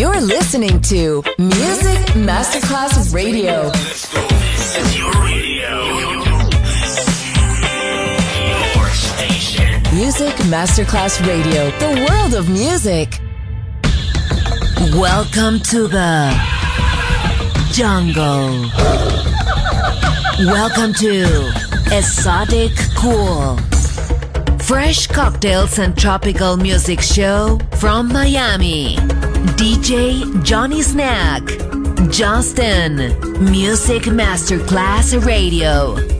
You're listening to Music Masterclass Radio. This is your radio. Your station. Music Masterclass Radio, the world of music. Welcome to the jungle. Welcome to Exotic Cool. Fresh cocktails and tropical music show from Miami. DJ Johnny Snack. Justin. Music Masterclass Radio.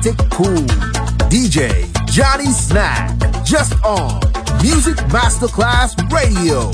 Esoticool. DJ Johnny Snack. Just on Music Masterclass Radio.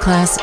Masterclass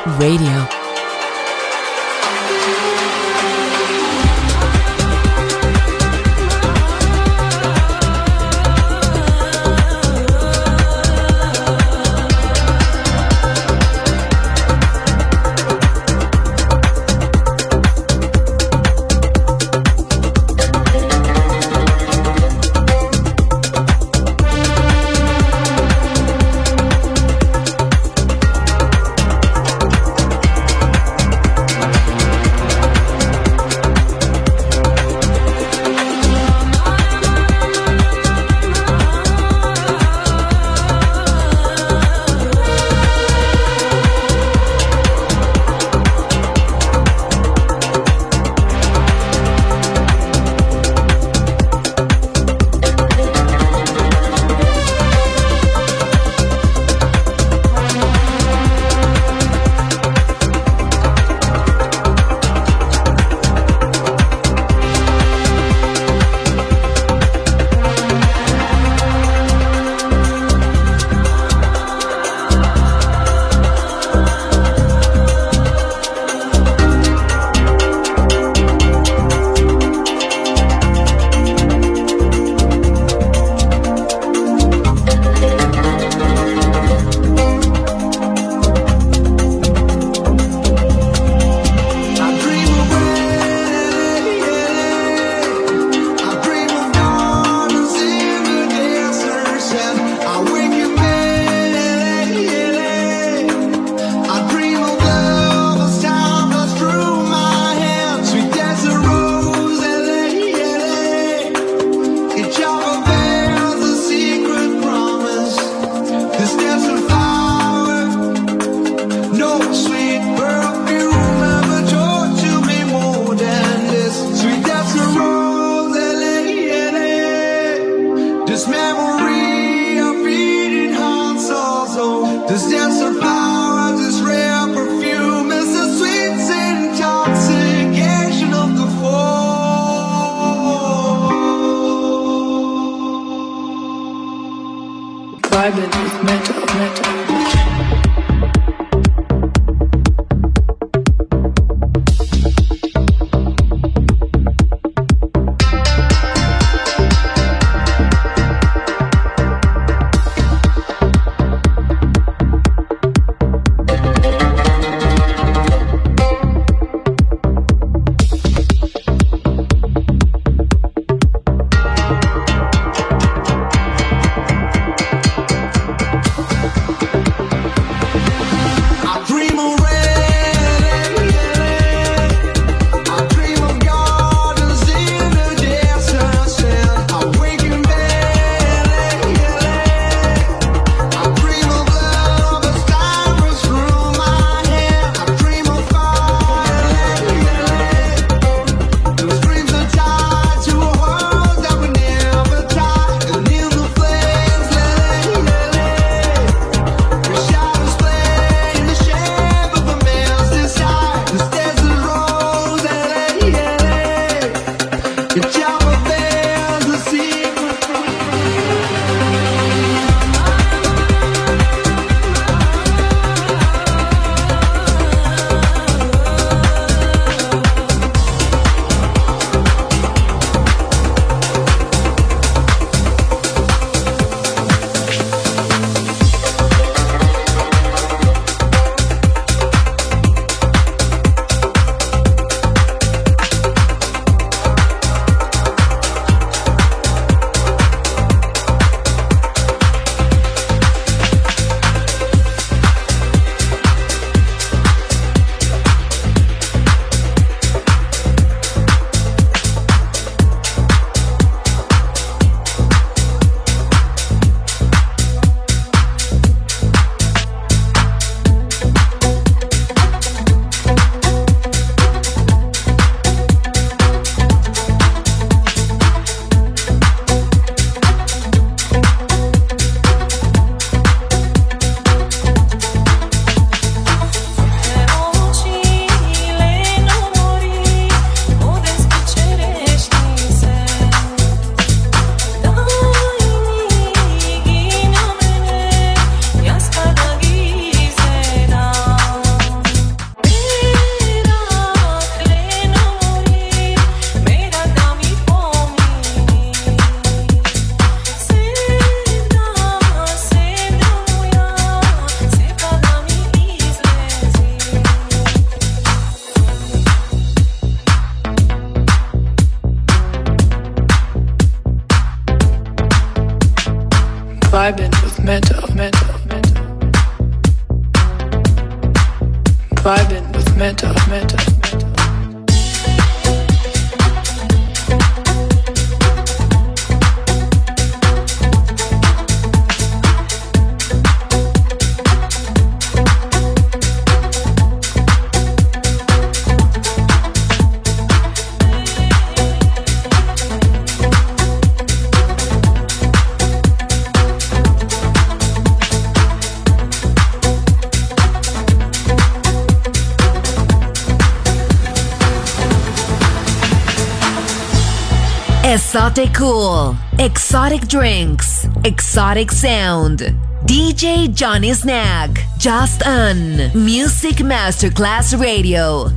drinks, exotic sound. DJ Johnny Snack, just on Music Masterclass Radio.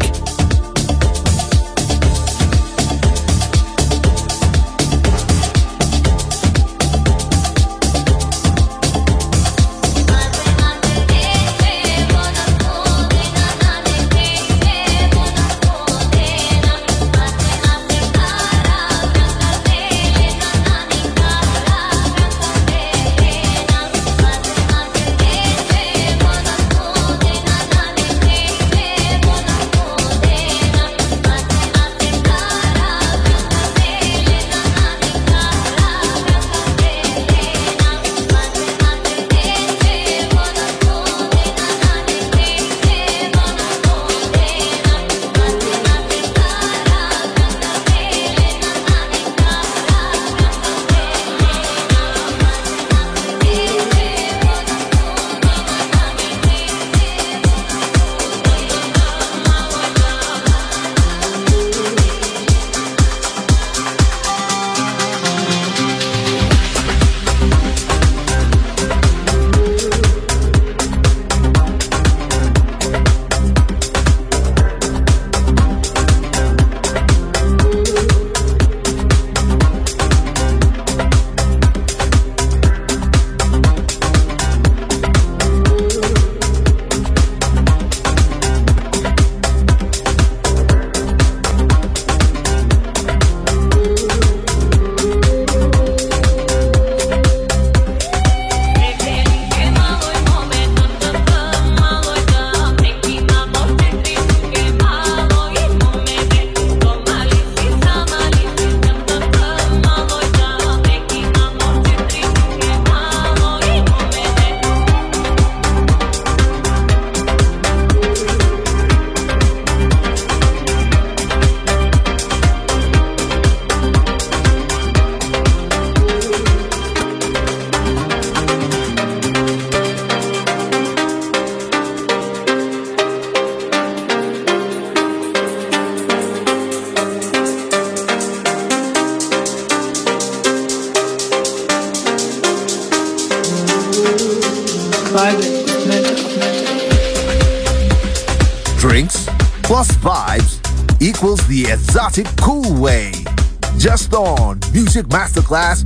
Music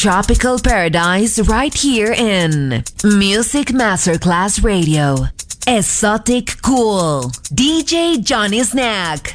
tropical paradise right here in Music Masterclass Radio. Esoticool. DJ Johnny Snack.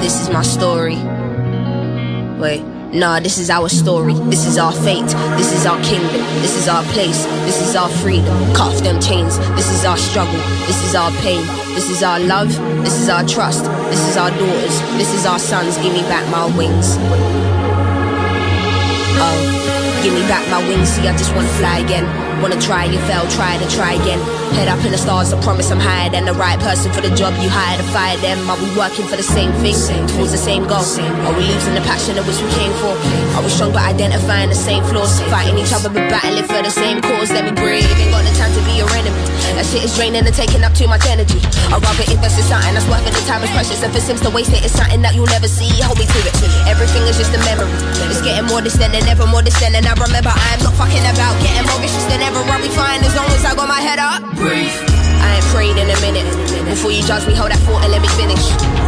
This is my story. Wait. Nah, this is our story. This is our fate. This is our kingdom. This is our place. This is our freedom. Cut off them chains. This is our struggle. This is our pain. This is our love. This is our trust. This is our daughters. This is our sons. Give me back my wings. Oh, give me back my wings. See, I just wanna fly again. Wanna try, you fail, try to try again. Head up in the stars, I promise I'm higher than the right person for the job you hired to fire them. Are we working for the same thing? Towards the same goal? Are we losing the passion of which we came for? Are we strong but identifying the same flaws? Fighting each other but battling for the same cause? Let me breathe. Ain't got the time to be your enemy. That shit is draining and taking up too much energy. I'd rather invest in something that's worth it. The time is precious. If it seems to waste it, it's something that you'll never see. Hold me to it. Everything is just a memory. It's getting more distant and ever more distant. And I remember I am not fucking about getting more vicious than ever. I'll be fine as long as I got my head up. Breathe. I ain't prayed in a minute. Before you judge me, hold that thought and let me finish.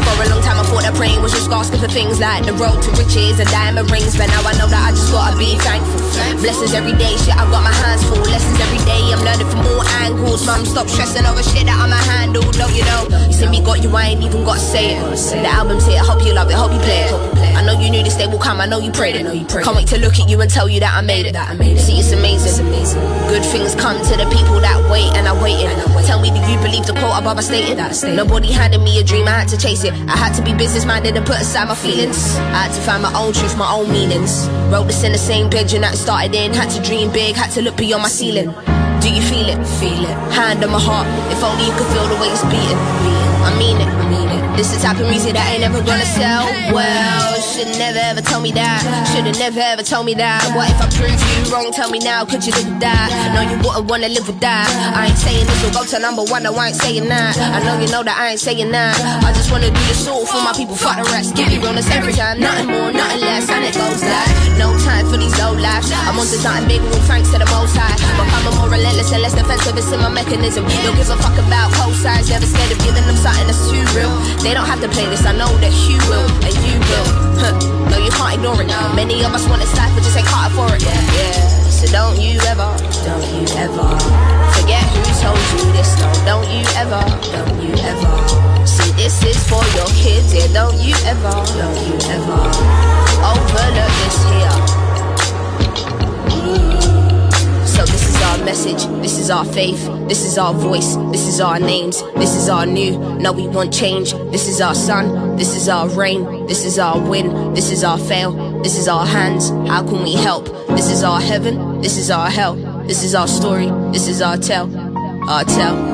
For a long time, I thought that praying was just asking for things like the road to riches and diamond rings. But now I know that I just gotta be thankful. Blessings every day, shit, I've got my hands full. Lessons every day, I'm learning from all angles. Mum, stop stressing over shit that I'ma handle. Don't you know? You see me got you, I ain't even gotta say it. The album's here, hope you love it, hope you play it. I know you knew this day will come, I know you prayed it. Can't wait to look at you and tell you that I made it. See, it's amazing. Good things come to the people that wait and are waiting. Tell me, you believe the quote above I stated? Nobody handed me a dream, I had to chase it. I had to be business minded and put aside my feelings. I had to find my own truth, my own meanings. Wrote this in the same bedroom that started in. Had to dream big, had to look beyond my ceiling. Do you feel it? Feel it. Hand on my heart. If only you could feel the way it's beating. I mean it. I mean it. This is type of music that ain't never gonna sell well. Should never ever tell me that. Should've never ever told me that. What if I prove you wrong? Tell me now. Could you live with that? No, you wouldn't wanna live with that. I ain't saying this will go to number one. No, I ain't saying that. I know you know that I ain't saying that. I just wanna do this all for my people. Fuck the rest. Give me realness every time. Nothing more, nothing less. And it goes like no time for these low lives. I'm on to something big. All thanks to the most high. Becoming more relentless and less defensive. It's in my mechanism. Don't give a fuck about cosigns. Never scared of giving them something that's too real. They don't have to play this. I know that you will and you will. Huh. No, you can't ignore it. Many of us want this life, but just ain't caught for it. Yeah. So don't you ever, don't you ever forget who told you this. No, don't you ever, don't you ever. See, this is for your kids. Yeah, don't you ever, don't you ever overlook this here. Our message, this is our faith, this is our voice, this is our names, this is our new. No, we want change. This is our sun, this is our rain, this is our win, this is our fail, this is our hands. How can we help? This is our heaven, this is our hell, this is our story, this is our tell, our tell.